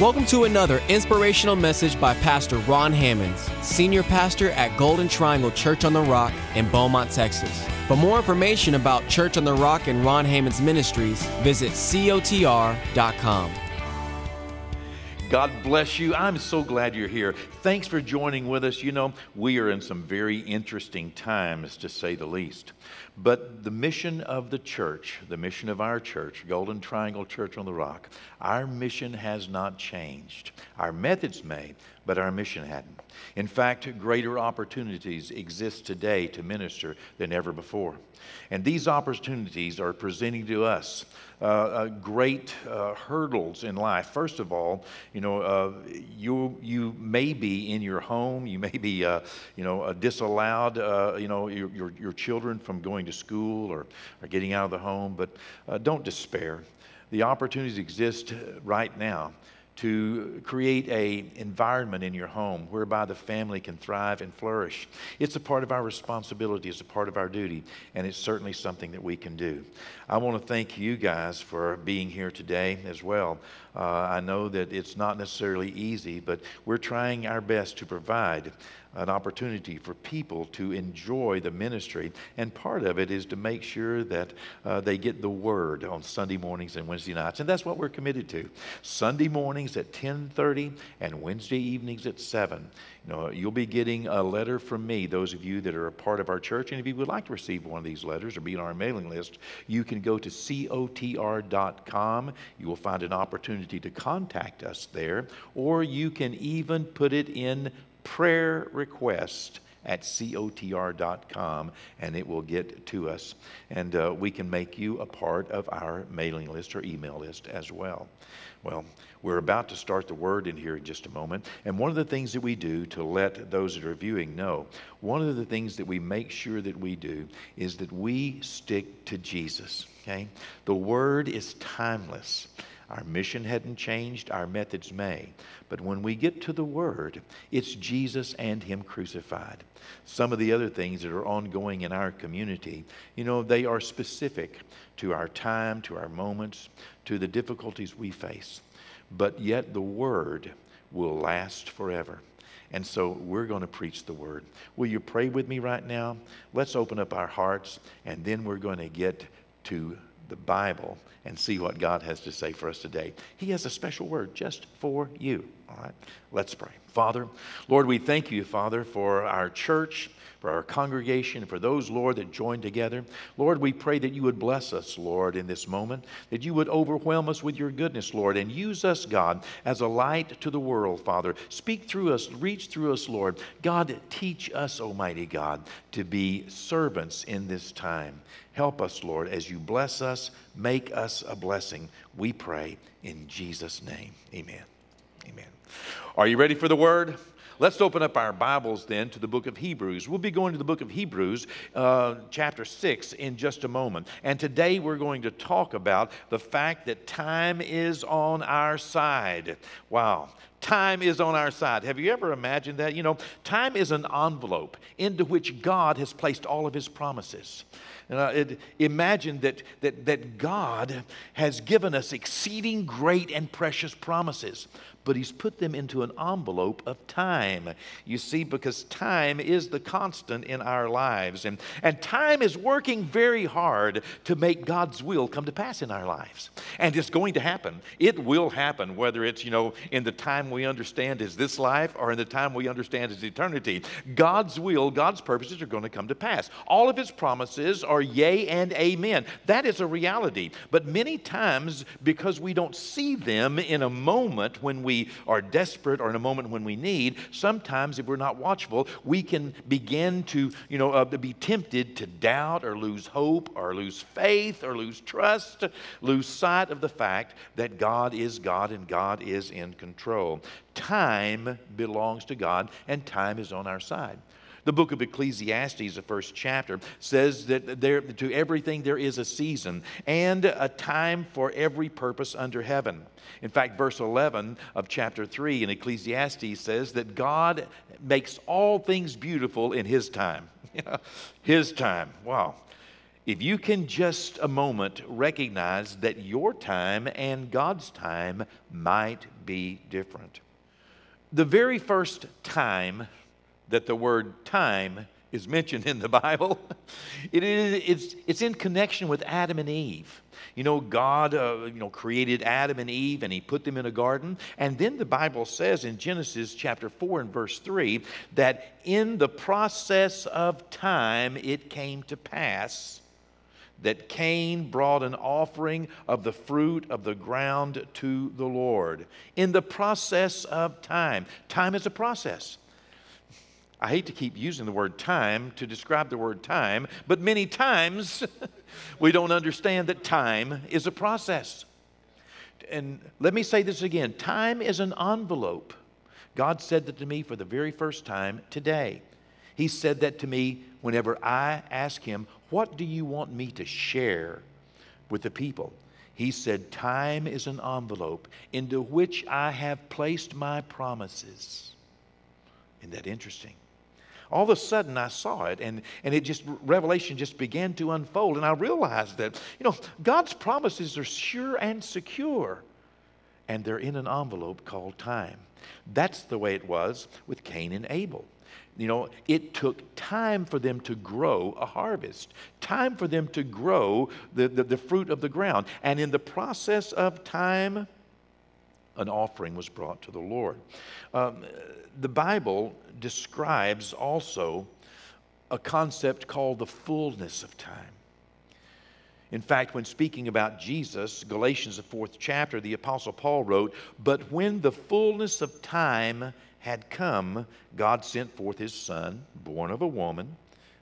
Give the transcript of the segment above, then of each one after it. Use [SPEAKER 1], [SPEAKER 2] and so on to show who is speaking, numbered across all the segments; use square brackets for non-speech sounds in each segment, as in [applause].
[SPEAKER 1] Welcome to another inspirational message by Pastor Ron Hammonds, Senior Pastor at Golden Triangle Church on the Rock in Beaumont, Texas. For more information about Church on the Rock and Ron Hammonds Ministries, visit cotr.com.
[SPEAKER 2] God bless you. I'm so glad you're here. Thanks for joining with us. You know, we are in some very interesting times, to say the least. But the mission of the church, the mission of our church, Golden Triangle Church on the Rock, our mission has not changed. Our methods may, but our mission hadn't. In fact, greater opportunities exist today to minister than ever before. And these opportunities are presenting to us uh, uh, great uh, hurdles in life. First of all, you know, uh, you you may be in your home, you may be, uh, you know, uh, disallowed, you know, your, your, your children from going to school or, or getting out of the home, but don't despair. The opportunities exist right now to create a environment in your home whereby the family can thrive and flourish. It's a part of our responsibility, it's a part of our duty, and it's certainly something that we can do. I want to thank you guys for being here today as well. Uh, I know that it's not necessarily easy, but we're trying our best to provide an opportunity for people to enjoy the ministry. And part of it is to make sure that uh, they get the word on Sunday mornings and Wednesday nights. And that's what we're committed to. Sunday mornings at 10:30 and Wednesday evenings at 7. Know, you'll be getting a letter from me, those of you that are a part of our church. And if you would like to receive one of these letters or be on our mailing list, you can go to cotr.com. You will find an opportunity to contact us there, or you can even put it in prayer request at cotr.com and it will get to us. And uh, we can make you a part of our mailing list or email list as well. Well, we're about to start the word in here in just a moment. And one of the things that we do to let those that are viewing know, one of the things that we make sure that we do is that we stick to Jesus. Okay? The word is timeless. Our mission hadn't changed, our methods may. But when we get to the Word, it's Jesus and Him crucified. Some of the other things that are ongoing in our community, you know, they are specific to our time, to our moments, to the difficulties we face. But yet the Word will last forever. And so we're going to preach the word. Will you pray with me right now? Let's open up our hearts, and then we're going to get to the Bible and see what God has to say for us today. He has a special word just for you. All right, let's pray. Father, Lord, we thank you, Father, for our church, for our congregation, for those, Lord, that joined together. Lord, we pray that you would bless us, Lord, in this moment, that you would overwhelm us with your goodness, Lord, and use us, God, as a light to the world, Father. Speak through us, reach through us, Lord. God, teach us, Almighty God, to be servants in this time. Help us, Lord, as you bless us, make us a blessing. We pray in Jesus' name. Amen. Amen. Are you ready for the word? Let's open up our Bibles then to the book of Hebrews. We'll be going to the book of Hebrews, uh, chapter 6, in just a moment. And today we're going to talk about the fact that time is on our side. Wow. Time is on our side. Have you ever imagined that? You know, time is an envelope into which God has placed all of his promises. Uh, it, imagine that, that, that God has given us exceeding great and precious promises but he's put them into an envelope of time. You see, because time is the constant in our lives. And, and time is working very hard to make God's will come to pass in our lives. And it's going to happen. It will happen, whether it's, you know, in the time we understand is this life or in the time we understand is eternity. God's will, God's purposes are going to come to pass. All of his promises are yea and amen. That is a reality. But many times, because we don't see them in a moment when we are desperate or in a moment when we need, sometimes if we're not watchful, we can begin to, you know, uh, be tempted to doubt or lose hope or lose faith or lose trust, lose sight of the fact that God is God and God is in control. Time belongs to God and time is on our side. The book of Ecclesiastes, the first chapter, says that there, to everything there is a season and a time for every purpose under heaven. In fact, verse 11 of chapter 3 in Ecclesiastes says that God makes all things beautiful in His time. [laughs] his time. Wow. if you can just a moment recognize that your time and God's time might be different. The very first time that the word time is mentioned in the Bible, [laughs] it is, it's, it's in connection with Adam and Eve. You know, God, uh, you know, created Adam and Eve and he put them in a garden. And then the Bible says in Genesis chapter 4 and verse 3 that in the process of time it came to pass that Cain brought an offering of the fruit of the ground to the Lord. In the process of time, time is a process. I hate to keep using the word time to describe the word time, but many times [laughs] we don't understand that time is a process. And let me say this again time is an envelope. God said that to me for the very first time today. He said that to me whenever I ask Him, What do you want me to share with the people? He said, Time is an envelope into which I have placed my promises. Isn't that interesting? All of a sudden I saw it and, and it just, revelation just began to unfold. And I realized that, you know, God's promises are sure and secure. And they're in an envelope called time. That's the way it was with Cain and Abel. You know, it took time for them to grow a harvest, time for them to grow the, the, the, fruit of the ground. And in the process of time, an offering was brought to the Lord. Um, the Bible describes also a concept called the fullness of time. In fact, when speaking about Jesus, Galatians, the fourth chapter, the Apostle Paul wrote, But when the fullness of time had come, God sent forth his Son, born of a woman,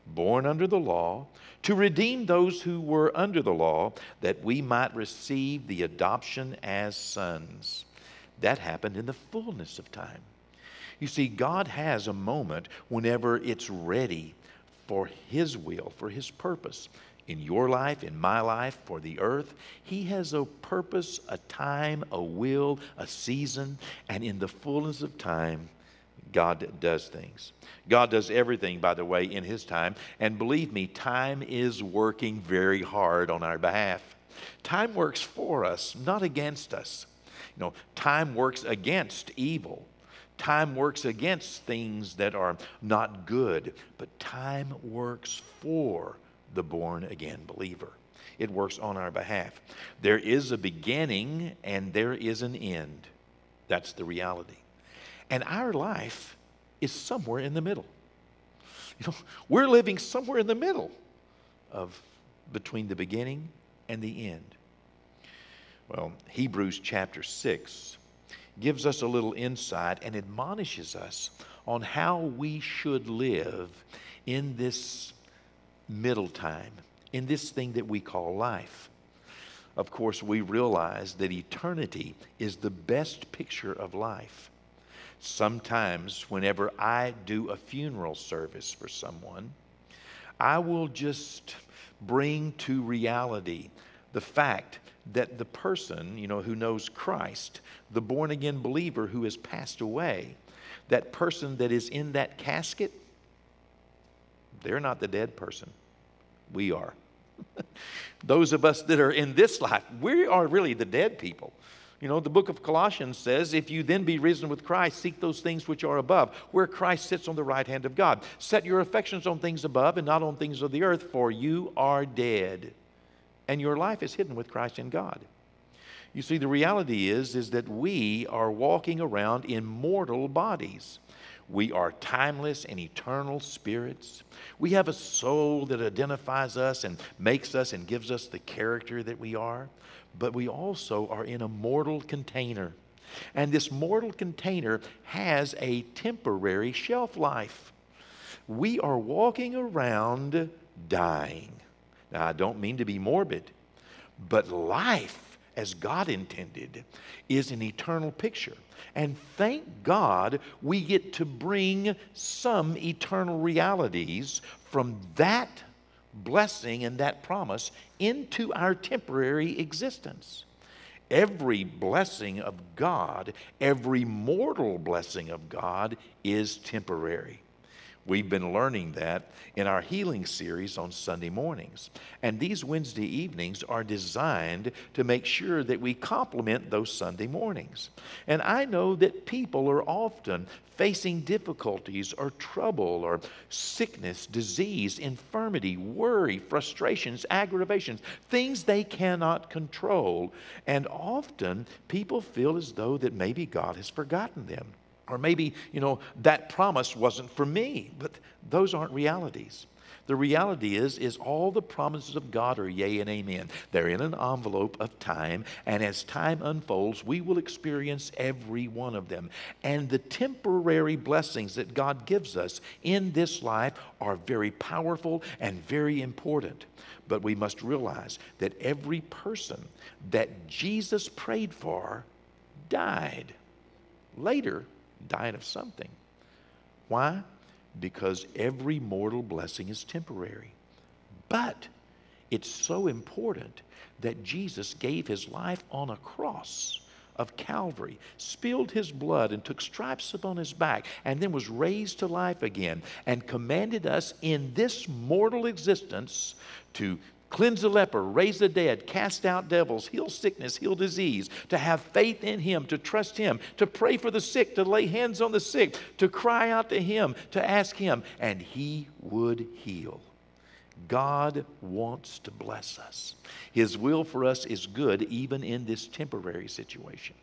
[SPEAKER 2] born under the law, to redeem those who were under the law, that we might receive the adoption as sons. That happened in the fullness of time. You see, God has a moment whenever it's ready for His will, for His purpose. In your life, in my life, for the earth, He has a purpose, a time, a will, a season, and in the fullness of time, God does things. God does everything, by the way, in His time. And believe me, time is working very hard on our behalf. Time works for us, not against us. Know, time works against evil. Time works against things that are not good, but time works for the born again believer. It works on our behalf. There is a beginning and there is an end. That's the reality. And our life is somewhere in the middle. You know, we're living somewhere in the middle of between the beginning and the end. Well, Hebrews chapter 6 gives us a little insight and admonishes us on how we should live in this middle time, in this thing that we call life. Of course, we realize that eternity is the best picture of life. Sometimes, whenever I do a funeral service for someone, I will just bring to reality the fact that the person, you know, who knows Christ, the born again believer who has passed away, that person that is in that casket, they're not the dead person. We are. [laughs] Those of us that are in this life, we are really the dead people. You know, the book of Colossians says, If you then be risen with Christ, seek those things which are above, where Christ sits on the right hand of God. Set your affections on things above and not on things of the earth, for you are dead and your life is hidden with Christ in God. You see, the reality is, is that we are walking around in mortal bodies. We are timeless and eternal spirits. We have a soul that identifies us and makes us and gives us the character that we are. But we also are in a mortal container. And this mortal container has a temporary shelf life. We are walking around dying. Now, I don't mean to be morbid, but life, as God intended, is an eternal picture. And thank God we get to bring some eternal realities from that blessing and that promise into our temporary existence. Every blessing of God, every mortal blessing of God is temporary. We've been learning that in our healing series on Sunday mornings. And these Wednesday evenings are designed to make sure that we complement those Sunday mornings. And I know that people are often facing difficulties or trouble or sickness, disease, infirmity, worry, frustrations, aggravations, things they cannot control. And often people feel as though that maybe God has forgotten them. Or maybe, you know, that promise wasn't for me, but those aren't realities. The reality is, is all the promises of God are yea and amen. They're in an envelope of time, and as time unfolds, we will experience every one of them. And the temporary blessings that God gives us in this life are very powerful and very important. But we must realize that every person that Jesus prayed for died. Later, died of something. Why? Because every mortal blessing is temporary. But it's so important that Jesus gave his life on a cross of Calvary, spilled his blood and took stripes upon his back, and then was raised to life again, and commanded us in this mortal existence to cleanse the leper, raise the dead, cast out devils, heal sickness, heal disease, to have faith in Him, to trust Him, to pray for the sick, to lay hands on the sick, to cry out to Him, to ask Him, and He would heal. God wants to bless us. His will for us is good, even in this temporary situation.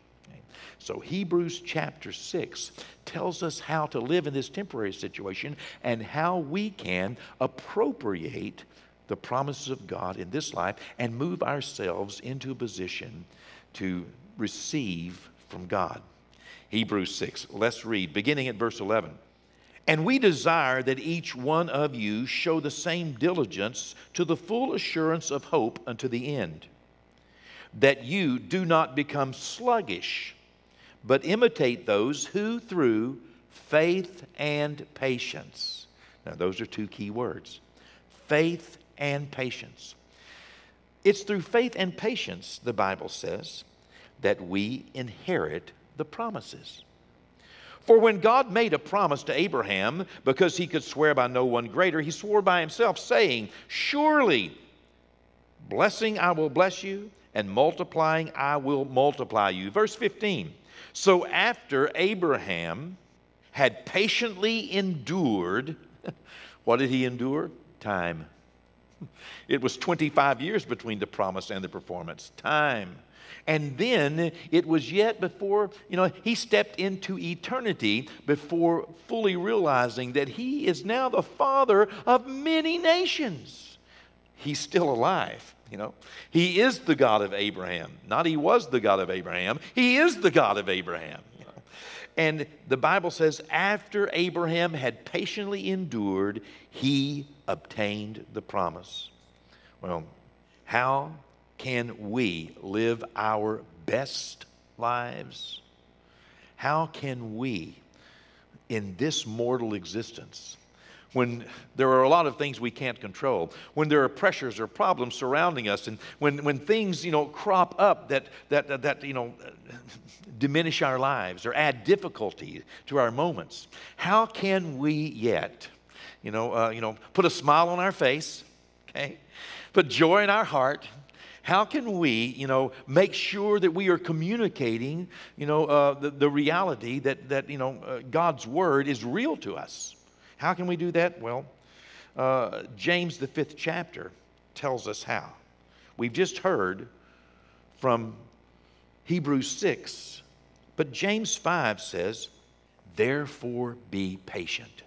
[SPEAKER 2] So, Hebrews chapter 6 tells us how to live in this temporary situation and how we can appropriate the promises of God in this life and move ourselves into a position to receive from God. Hebrews 6, let's read, beginning at verse 11. And we desire that each one of you show the same diligence to the full assurance of hope unto the end, that you do not become sluggish, but imitate those who through faith and patience. Now, those are two key words faith and patience. It's through faith and patience, the Bible says, that we inherit the promises. For when God made a promise to Abraham, because he could swear by no one greater, he swore by himself, saying, Surely, blessing I will bless you, and multiplying I will multiply you. Verse 15. So after Abraham had patiently endured, [laughs] what did he endure? Time. [laughs] It was 25 years between the promise and the performance. Time. And then it was yet before, you know, he stepped into eternity before fully realizing that he is now the father of many nations. He's still alive, you know. He is the God of Abraham. Not he was the God of Abraham, he is the God of Abraham. And the Bible says, after Abraham had patiently endured, he obtained the promise. Well, how can we live our best lives? How can we, in this mortal existence, when there are a lot of things we can't control, when there are pressures or problems surrounding us, and when, when things, you know, crop up that, that, that, you know, [laughs] diminish our lives or add difficulty to our moments, how can we yet, you know, uh, you know, put a smile on our face, okay, put joy in our heart, how can we, you know, make sure that we are communicating, you know, uh, the, the reality that, that you know, uh, God's word is real to us? How can we do that? Well, uh, James, the fifth chapter, tells us how. We've just heard from Hebrews 6, but James 5 says, Therefore be patient.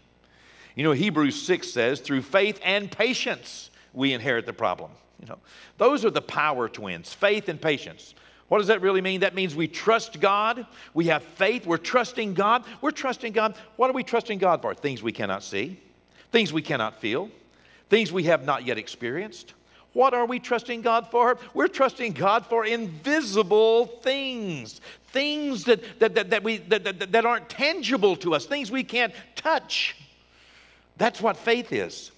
[SPEAKER 2] You know, Hebrews 6 says, Through faith and patience we inherit the problem. You know, those are the power twins, faith and patience. What does that really mean? That means we trust God. We have faith. We're trusting God. We're trusting God. What are we trusting God for? Things we cannot see, things we cannot feel, things we have not yet experienced. What are we trusting God for? We're trusting God for invisible things, things that, that, that, that, we, that, that, that aren't tangible to us, things we can't touch. That's what faith is.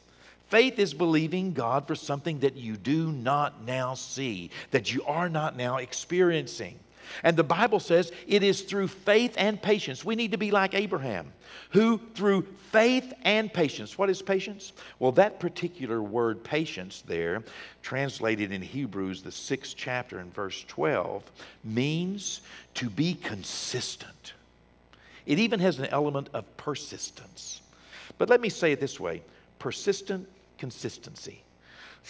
[SPEAKER 2] Faith is believing God for something that you do not now see, that you are not now experiencing. And the Bible says it is through faith and patience. We need to be like Abraham, who through faith and patience. What is patience? Well, that particular word patience there, translated in Hebrews, the sixth chapter in verse 12, means to be consistent. It even has an element of persistence. But let me say it this way persistent consistency.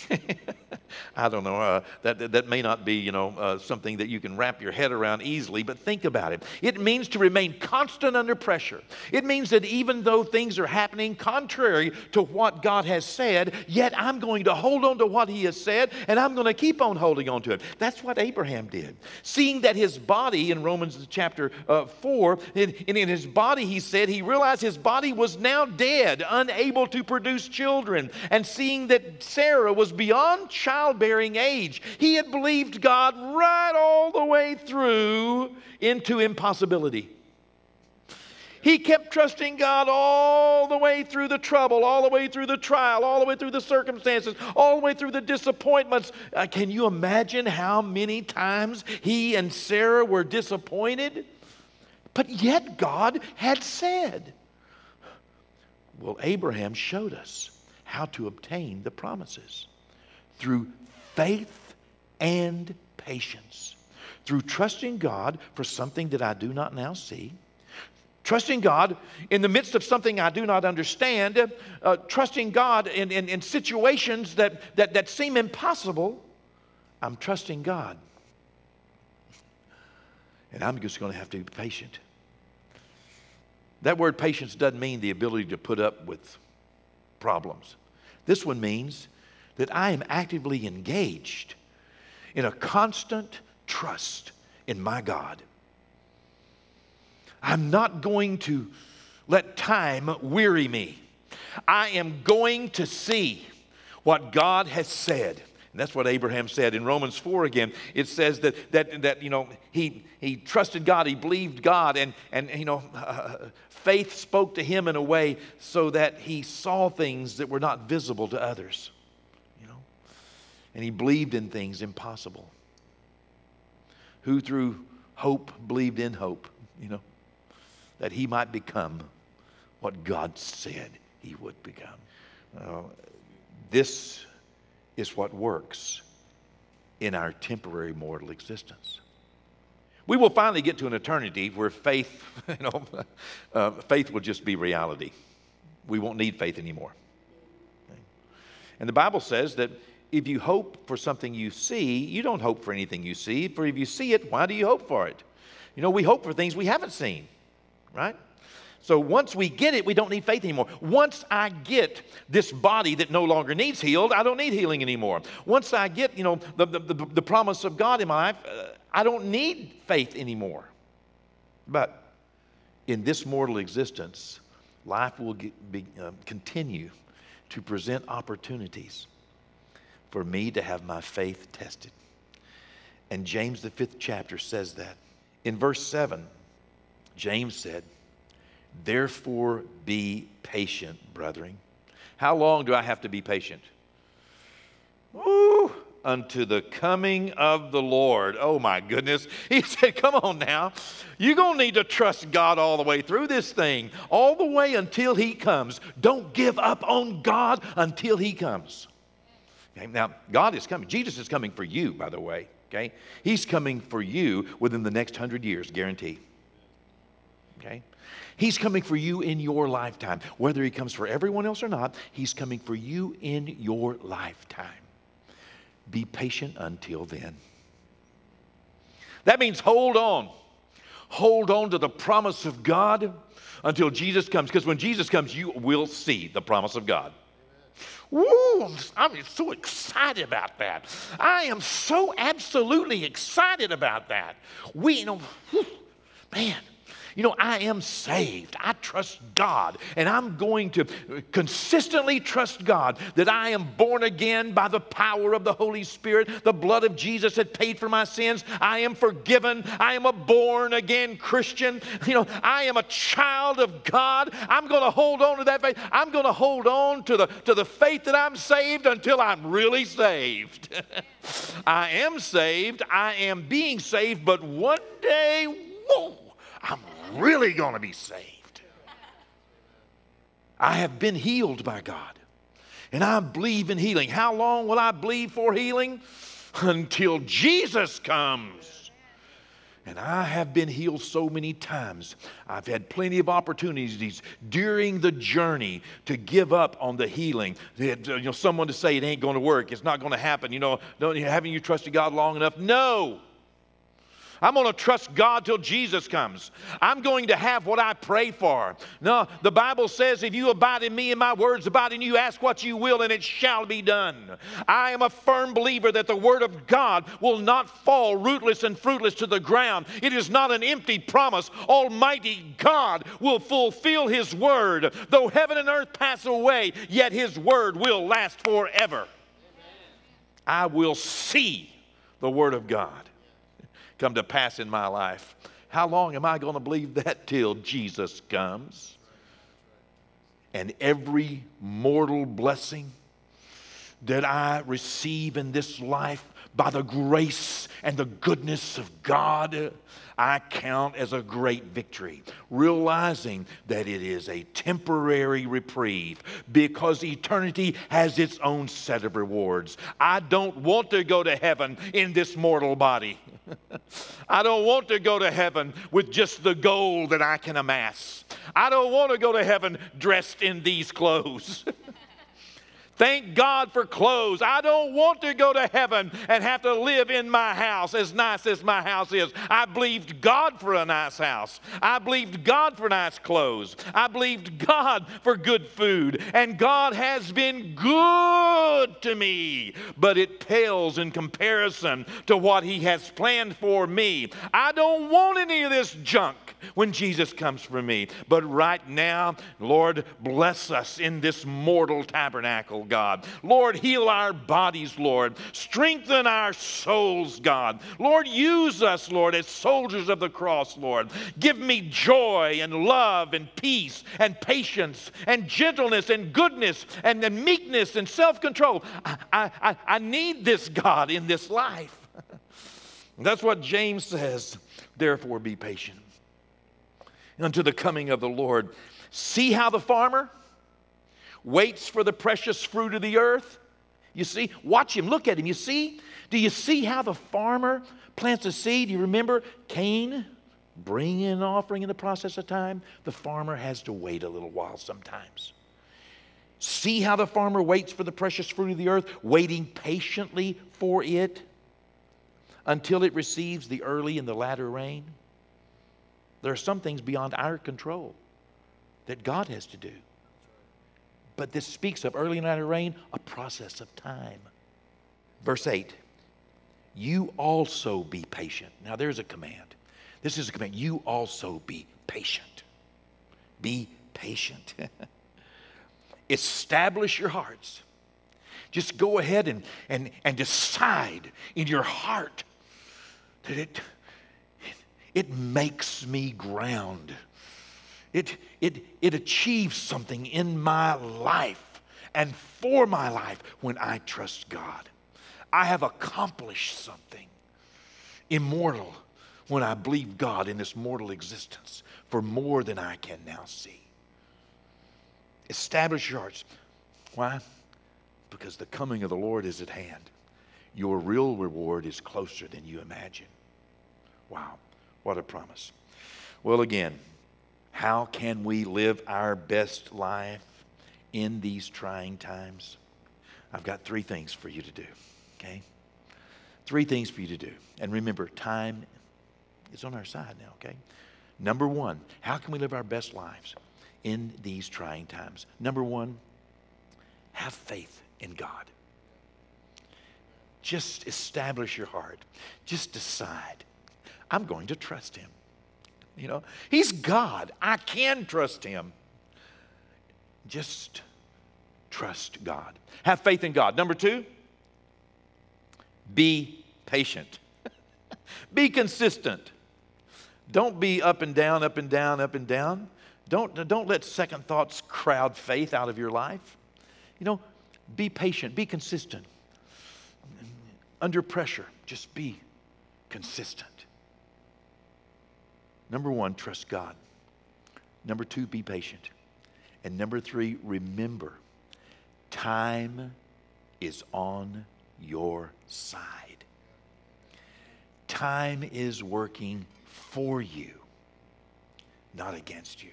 [SPEAKER 2] [laughs] I don't know. Uh, that, that may not be, you know, uh, something that you can wrap your head around easily, but think about it. It means to remain constant under pressure. It means that even though things are happening contrary to what God has said, yet I'm going to hold on to what He has said, and I'm going to keep on holding on to it. That's what Abraham did. Seeing that his body, in Romans chapter uh, 4, in, in his body, he said, he realized his body was now dead, unable to produce children. And seeing that Sarah was was beyond childbearing age. He had believed God right all the way through into impossibility. He kept trusting God all the way through the trouble, all the way through the trial, all the way through the circumstances, all the way through the disappointments. Uh, can you imagine how many times he and Sarah were disappointed? But yet God had said. Well, Abraham showed us how to obtain the promises through faith and patience, through trusting God for something that I do not now see. Trusting God in the midst of something I do not understand, uh, trusting God in, in, in situations that, that, that seem impossible, I'm trusting God. And I'm just going to have to be patient. That word patience doesn't mean the ability to put up with problems. This one means that I am actively engaged in a constant trust in my God. I'm not going to let time weary me. I am going to see what God has said. And that's what Abraham said in Romans 4 again. It says that, that, that you know, he, he trusted God, he believed God, and, and you know, uh, [laughs] faith spoke to him in a way so that he saw things that were not visible to others and he believed in things impossible. Who through hope believed in hope, you know, that he might become what God said he would become. Uh, this is what works in our temporary mortal existence. We will finally get to an eternity where faith, [laughs] you know, uh, faith will just be reality. We won't need faith anymore. And the Bible says that if you hope for something you see, you don't hope for anything you see. For if you see it, why do you hope for it? You know, we hope for things we haven't seen, right? So once we get it, we don't need faith anymore. Once I get this body that no longer needs healed, I don't need healing anymore. Once I get, you know, the, the, the, the promise of God in my life, uh, I don't need faith anymore. But in this mortal existence, life will get, be, uh, continue to present opportunities for me to have my faith tested. And James, the fifth chapter, says that. In verse 7, James said, Therefore be patient, brethren. How long do I have to be patient? Woo! Unto the coming of the Lord. Oh my goodness. [laughs] He said, Come on now. You're going to need to trust God all the way through this thing, all the way until He comes. Don't give up on God until He comes. Okay? Now, God is coming. Jesus is coming for you, by the way. Okay? He's coming for you within the next hundred years, guarantee. Okay? He's coming for you in your lifetime. Whether he comes for everyone else or not, he's coming for you in your lifetime. Be patient until then. That means hold on. Hold on to the promise of God until Jesus comes. Because when Jesus comes, you will see the promise of God. Woo, I'm so excited about that. I am so absolutely excited about that. We, you know, whew, man, You know, I am saved. I trust God. And I'm going to consistently trust God that I am born again by the power of the Holy Spirit. The blood of Jesus had paid for my sins. I am forgiven. I am a born again Christian. You know, I am a child of God. I'm going to hold on to that faith. I'm going to hold on to the, to the faith that I'm saved until I'm really saved. [laughs] I am saved. I am being saved, but one day, whoa, I'm really going to be saved. I have been healed by God, and I believe in healing. How long will I believe for healing? [laughs] Until Jesus comes. And I have been healed so many times. I've had plenty of opportunities during the journey to give up on the healing. Uh, you know, someone to say it ain't going to work, it's not going to happen. You know, haven't you trusted God long enough? No. I'm going to trust God till Jesus comes. I'm going to have what I pray for. No, the Bible says, if you abide in me and my words abide in you, ask what you will and it shall be done. I am a firm believer that the word of God will not fall rootless and fruitless to the ground. It is not an empty promise. Almighty God will fulfill his word. Though heaven and earth pass away, yet his word will last forever. I will see the word of God come to pass in my life. How long am I going to believe that till Jesus comes? And every mortal blessing that I receive in this life by the grace and the goodness of God, I count as a great victory, realizing that it is a temporary reprieve because eternity has its own set of rewards. I don't want to go to heaven in this mortal body. [laughs] I don't want to go to heaven with just the gold that I can amass. I don't want to go to heaven dressed in these clothes. [laughs] Thank God for clothes. I don't want to go to heaven and have to live in my house as nice as my house is. I believed God for a nice house. I believed God for nice clothes. I believed God for good food. And God has been good to me, but it pales in comparison to what He has planned for me. I don't want any of this junk when Jesus comes for me. But right now, Lord, bless us in this mortal tabernacle, God. Lord, heal our bodies, Lord. Strengthen our souls, God. Lord, use us, Lord, as soldiers of the cross, Lord. Give me joy and love and peace and patience and gentleness and goodness and, and meekness and self control. I, I, I need this, God, in this life. [laughs] That's what James says. Therefore, be patient unto the coming of the Lord. See how the farmer waits for the precious fruit of the earth? You see, watch him, look at him. You see? Do you see how the farmer plants a seed? You remember Cain bringing an offering in the process of time? The farmer has to wait a little while sometimes. See how the farmer waits for the precious fruit of the earth, waiting patiently for it until it receives the early and the latter rain? There are some things beyond our control that God has to do. But this speaks of early night of rain, a process of time. Verse 8, you also be patient. Now there's a command. This is a command. You also be patient. Be patient. [laughs] Establish your hearts. Just go ahead and, and, and decide in your heart that it it makes me ground. It, it, it achieves something in my life and for my life when I trust God. I have accomplished something immortal when I believe God in this mortal existence for more than I can now see. Establish your hearts. Why? Because the coming of the Lord is at hand. Your real reward is closer than you imagine. Wow. What a promise. Well, again, how can we live our best life in these trying times? I've got three things for you to do, okay? Three things for you to do. And remember, time is on our side now, okay? Number one, how can we live our best lives in these trying times? Number one, have faith in God. Just establish your heart. Just decide I'm going to trust him. You know, He's God. I can trust Him. Just trust God. Have faith in God. Number two, be patient. [laughs] be consistent. Don't be up and down, up and down, up and down. Don't, don't let second thoughts crowd faith out of your life. You know, be patient, be consistent. Under pressure, just be consistent. Number one, trust God. Number two, be patient. And number three, remember time is on your side. Time is working for you, not against you.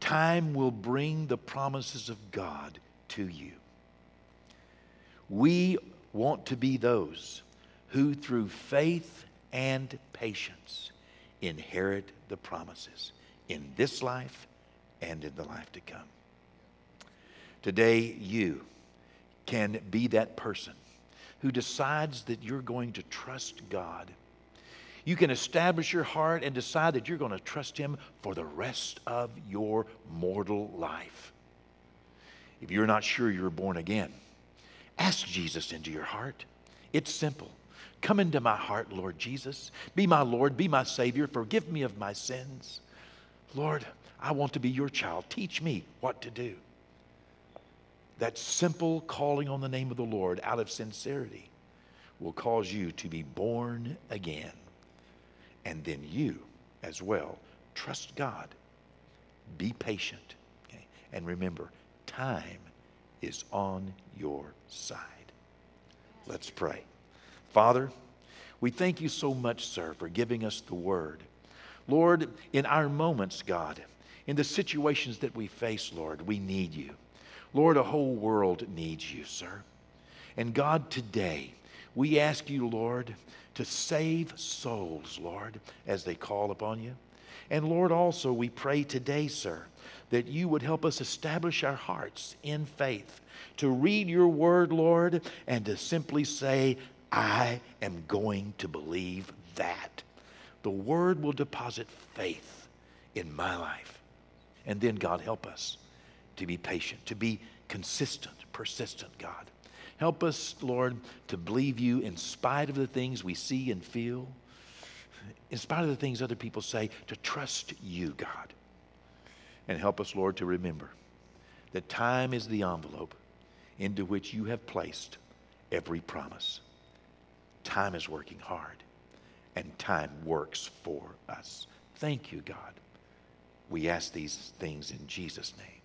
[SPEAKER 2] Time will bring the promises of God to you. We want to be those who, through faith and patience, inherit the promises in this life and in the life to come. Today, you can be that person who decides that you're going to trust God. You can establish your heart and decide that you're going to trust Him for the rest of your mortal life. If you're not sure you're born again, ask Jesus into your heart. It's simple. Come into my heart, Lord Jesus. Be my Lord, be my Savior. Forgive me of my sins. Lord, I want to be your child. Teach me what to do. That simple calling on the name of the Lord out of sincerity will cause you to be born again. And then you, as well, trust God. Be patient. Okay? And remember, time is on your side. Let's pray. Father, we thank you so much, sir, for giving us the word. Lord, in our moments, God, in the situations that we face, Lord, we need you. Lord, a whole world needs you, sir. And God, today, we ask you, Lord, to save souls, Lord, as they call upon you. And Lord, also, we pray today, sir, that you would help us establish our hearts in faith, to read your word, Lord, and to simply say, I am going to believe that. The word will deposit faith in my life. And then, God, help us to be patient, to be consistent, persistent, God. Help us, Lord, to believe you in spite of the things we see and feel, in spite of the things other people say, to trust you, God. And help us, Lord, to remember that time is the envelope into which you have placed every promise. Time is working hard, and time works for us. Thank you, God. We ask these things in Jesus' name.